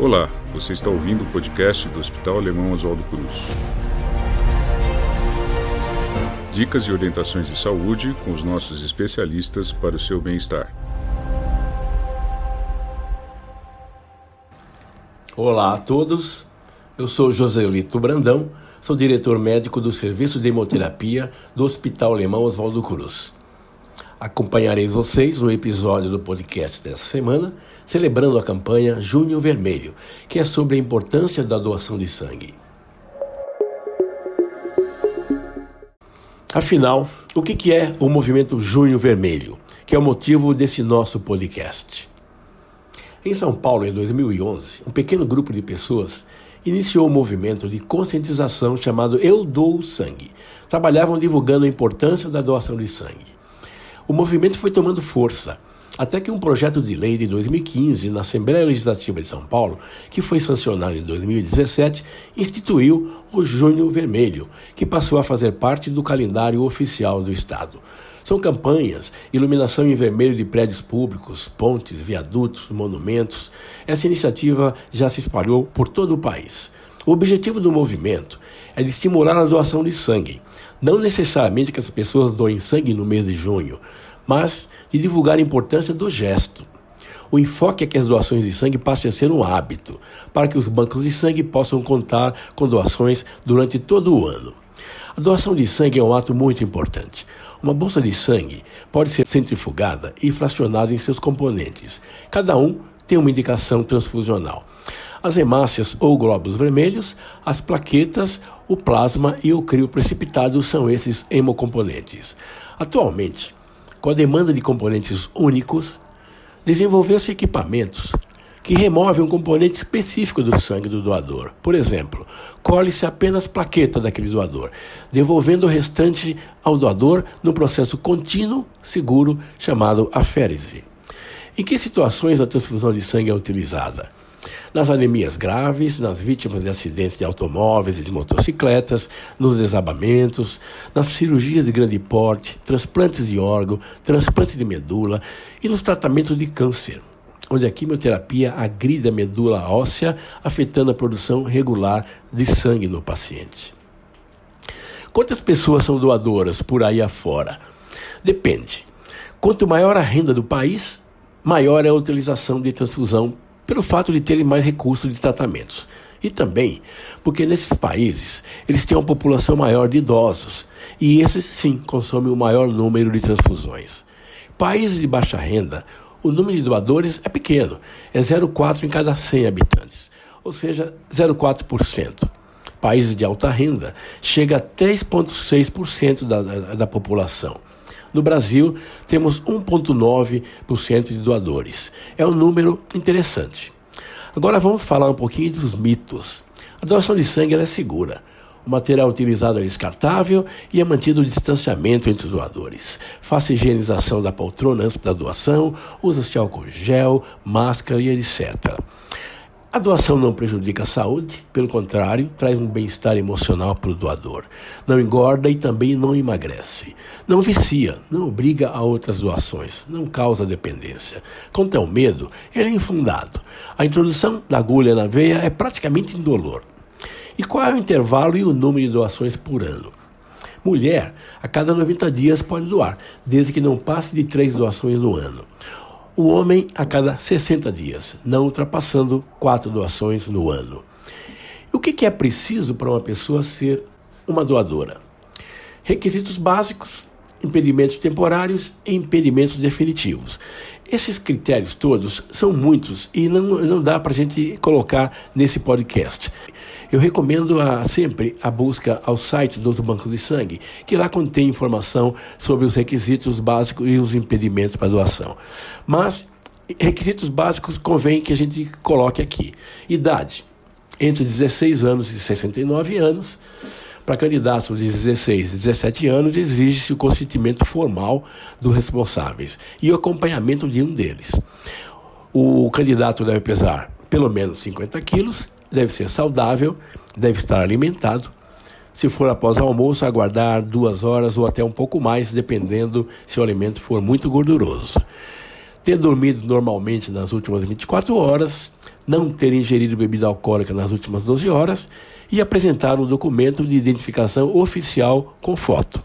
Olá, você está ouvindo o podcast do Hospital Alemão Oswaldo Cruz. Dicas e orientações de saúde com os nossos especialistas para o seu bem-estar. Olá a todos, eu sou José Lito Brandão, sou diretor médico do Serviço de Hemoterapia do Hospital Alemão Oswaldo Cruz. Acompanharei vocês no episódio do podcast dessa semana, celebrando a campanha Junho Vermelho, que é sobre a importância da doação de sangue. Afinal, o que é o movimento Junho Vermelho, que é o motivo desse nosso podcast? Em São Paulo, em 2011, um pequeno grupo de pessoas iniciou um movimento de conscientização chamado Eu Dou Sangue. Trabalhavam divulgando a importância da doação de sangue. O movimento foi tomando força, até que um projeto de lei de 2015 na Assembleia Legislativa de São Paulo, que foi sancionado em 2017, instituiu o Junho Vermelho, que passou a fazer parte do calendário oficial do Estado. São campanhas, iluminação em vermelho de prédios públicos, pontes, viadutos, monumentos. Essa iniciativa já se espalhou por todo o país. O objetivo do movimento é de estimular a doação de sangue, não necessariamente que as pessoas doem sangue no mês de junho, mas de divulgar a importância do gesto. O enfoque é que as doações de sangue passem a ser um hábito, para que os bancos de sangue possam contar com doações durante todo o ano. A doação de sangue é um ato muito importante. Uma bolsa de sangue pode ser centrifugada e fracionada em seus componentes. Cada um tem uma indicação transfusional. As hemácias ou glóbulos vermelhos, as plaquetas o plasma e o crio precipitado são esses hemocomponentes. Atualmente, com a demanda de componentes únicos, desenvolveu-se equipamentos que removem um componente específico do sangue do doador. Por exemplo, colhe-se apenas plaqueta daquele doador, devolvendo o restante ao doador no processo contínuo, seguro, chamado aférese. Em que situações a transfusão de sangue é utilizada? Nas anemias graves, nas vítimas de acidentes de automóveis e de motocicletas, nos desabamentos, nas cirurgias de grande porte, transplantes de órgão, transplantes de medula e nos tratamentos de câncer, onde a quimioterapia agride a medula óssea, afetando a produção regular de sangue no paciente. Quantas pessoas são doadoras por aí afora? Depende. Quanto maior a renda do país, maior é a utilização de transfusão pelo fato de terem mais recursos de tratamentos. E também porque nesses países eles têm uma população maior de idosos e esses sim consomem o maior número de transfusões. Países de baixa renda, o número de doadores é pequeno, é 0,4 em cada 100 habitantes, ou seja, 0,4%. Países de alta renda chega a 3,6% da, da, da população. No Brasil, temos 1,9% de doadores. É um número interessante. Agora vamos falar um pouquinho dos mitos. A doação de sangue é segura. O material utilizado é descartável e é mantido o distanciamento entre os doadores. Faça higienização da poltrona antes da doação, usa-se álcool gel, máscara e etc. A doação não prejudica a saúde, pelo contrário, traz um bem-estar emocional para o doador. Não engorda e também não emagrece. Não vicia, não obriga a outras doações, não causa dependência. Quanto ao medo, ele é infundado. A introdução da agulha na veia é praticamente indolor. E qual é o intervalo e o número de doações por ano? Mulher, a cada 90 dias pode doar, desde que não passe de três doações no ano o homem a cada 60 dias, não ultrapassando quatro doações no ano. O que é preciso para uma pessoa ser uma doadora? Requisitos básicos, impedimentos temporários e impedimentos definitivos. Esses critérios todos são muitos e não, não dá para a gente colocar nesse podcast. Eu recomendo a, sempre a busca ao site dos bancos de sangue, que lá contém informação sobre os requisitos básicos e os impedimentos para doação. Mas requisitos básicos convém que a gente coloque aqui. Idade, entre 16 anos e 69 anos. Para candidatos de 16 e 17 anos, exige-se o consentimento formal dos responsáveis e o acompanhamento de um deles. O candidato deve pesar pelo menos 50 quilos deve ser saudável, deve estar alimentado. Se for após almoço, aguardar duas horas ou até um pouco mais, dependendo se o alimento for muito gorduroso. Ter dormido normalmente nas últimas 24 horas, não ter ingerido bebida alcoólica nas últimas 12 horas e apresentar um documento de identificação oficial com foto.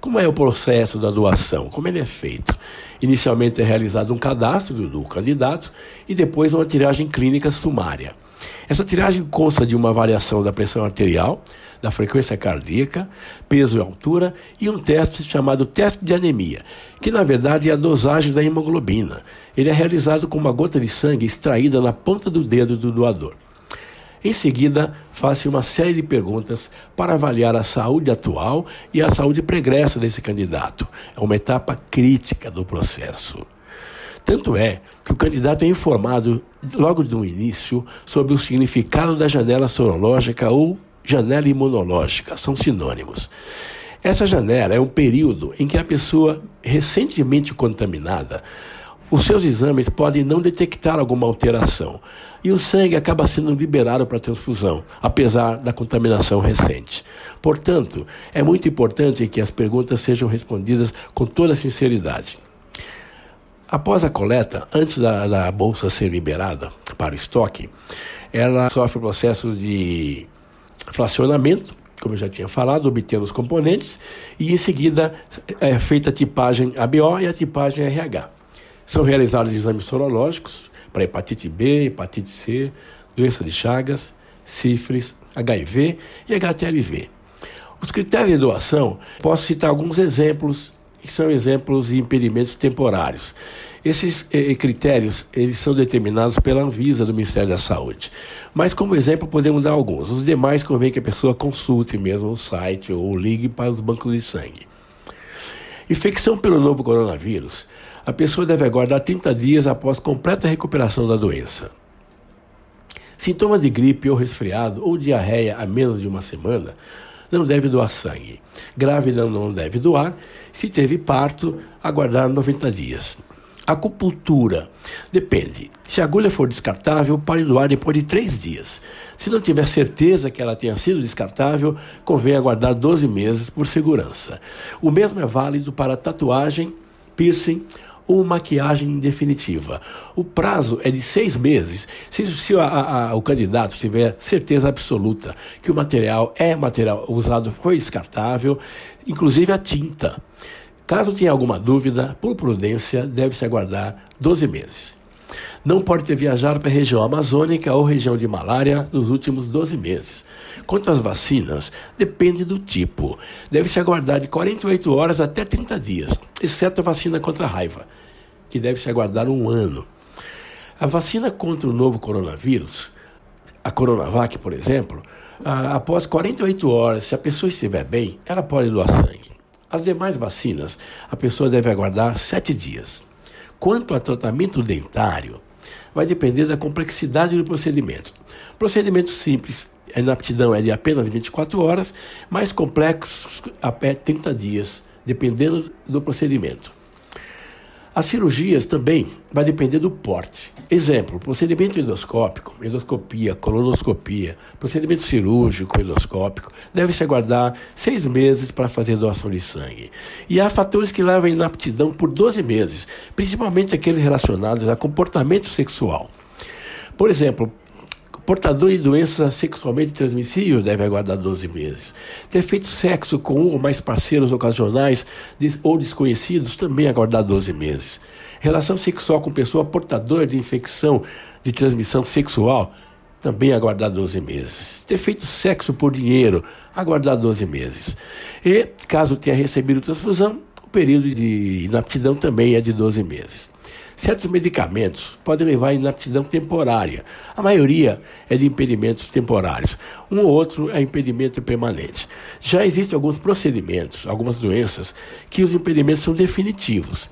Como é o processo da doação? Como ele é feito? Inicialmente é realizado um cadastro do candidato e depois uma tiragem clínica sumária. Essa tiragem consta de uma avaliação da pressão arterial, da frequência cardíaca, peso e altura e um teste chamado teste de anemia, que na verdade é a dosagem da hemoglobina. Ele é realizado com uma gota de sangue extraída na ponta do dedo do doador. Em seguida, faça uma série de perguntas para avaliar a saúde atual e a saúde pregressa desse candidato. É uma etapa crítica do processo. Tanto é que o candidato é informado logo no início sobre o significado da janela sorológica ou janela imunológica, são sinônimos. Essa janela é um período em que a pessoa recentemente contaminada, os seus exames podem não detectar alguma alteração e o sangue acaba sendo liberado para transfusão, apesar da contaminação recente. Portanto, é muito importante que as perguntas sejam respondidas com toda sinceridade. Após a coleta, antes da, da bolsa ser liberada para o estoque, ela sofre o processo de fracionamento, como eu já tinha falado, obtendo os componentes, e em seguida é feita a tipagem ABO e a tipagem RH. São realizados exames sorológicos para hepatite B, hepatite C, doença de Chagas, sífilis, HIV e HTLV. Os critérios de doação, posso citar alguns exemplos que são exemplos de impedimentos temporários. Esses eh, critérios eles são determinados pela Anvisa do Ministério da Saúde. Mas como exemplo podemos dar alguns. Os demais convém que a pessoa consulte mesmo o site ou ligue para os bancos de sangue. Infecção pelo novo coronavírus. A pessoa deve aguardar 30 dias após completa recuperação da doença. Sintomas de gripe ou resfriado ou diarreia a menos de uma semana não deve doar sangue. Grávida não deve doar. Se teve parto, aguardar 90 dias. Acupuntura. Depende. Se a agulha for descartável, pode doar depois de três dias. Se não tiver certeza que ela tenha sido descartável, convém aguardar 12 meses por segurança. O mesmo é válido para tatuagem, piercing ou maquiagem definitiva. O prazo é de seis meses, se, se a, a, o candidato tiver certeza absoluta que o material é material usado foi descartável, inclusive a tinta. Caso tenha alguma dúvida, por prudência, deve-se aguardar 12 meses. Não pode ter viajado para a região amazônica ou região de malária nos últimos 12 meses. Quanto às vacinas, depende do tipo. Deve-se aguardar de 48 horas até 30 dias, exceto a vacina contra a raiva, que deve-se aguardar um ano. A vacina contra o novo coronavírus, a Coronavac, por exemplo, após 48 horas, se a pessoa estiver bem, ela pode doar sangue. As demais vacinas, a pessoa deve aguardar sete dias. Quanto ao tratamento dentário, vai depender da complexidade do procedimento. Procedimento simples, a inaptidão é de apenas 24 horas, mais complexos até 30 dias, dependendo do procedimento. As cirurgias também vai depender do porte. Exemplo, procedimento endoscópico, endoscopia, colonoscopia, procedimento cirúrgico endoscópico, deve-se aguardar seis meses para fazer doação de sangue. E há fatores que levam à inaptidão por 12 meses, principalmente aqueles relacionados a comportamento sexual. Por exemplo, Portador de doença sexualmente transmissível deve aguardar 12 meses. Ter feito sexo com um ou mais parceiros ocasionais ou desconhecidos também aguardar 12 meses. Relação sexual com pessoa portadora de infecção de transmissão sexual também aguardar 12 meses. Ter feito sexo por dinheiro, aguardar 12 meses. E, caso tenha recebido transfusão, o período de inaptidão também é de 12 meses. Certos medicamentos podem levar à inaptidão temporária. A maioria é de impedimentos temporários. Um ou outro é impedimento permanente. Já existem alguns procedimentos, algumas doenças, que os impedimentos são definitivos.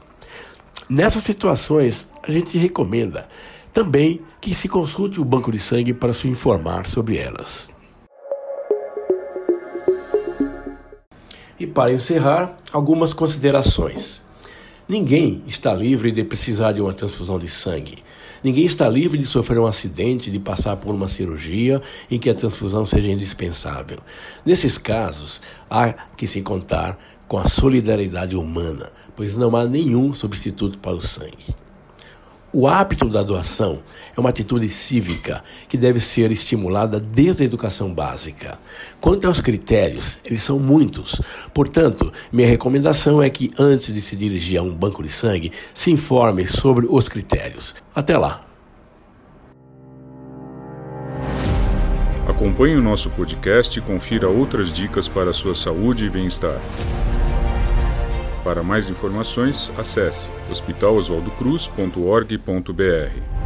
Nessas situações, a gente recomenda também que se consulte o banco de sangue para se informar sobre elas. E para encerrar, algumas considerações. Ninguém está livre de precisar de uma transfusão de sangue. Ninguém está livre de sofrer um acidente, de passar por uma cirurgia em que a transfusão seja indispensável. Nesses casos, há que se contar com a solidariedade humana, pois não há nenhum substituto para o sangue. O hábito da doação é uma atitude cívica que deve ser estimulada desde a educação básica. Quanto aos critérios, eles são muitos. Portanto, minha recomendação é que antes de se dirigir a um banco de sangue, se informe sobre os critérios. Até lá! Acompanhe o nosso podcast e confira outras dicas para a sua saúde e bem-estar. Para mais informações, acesse hospitaloswaldocruz.org.br.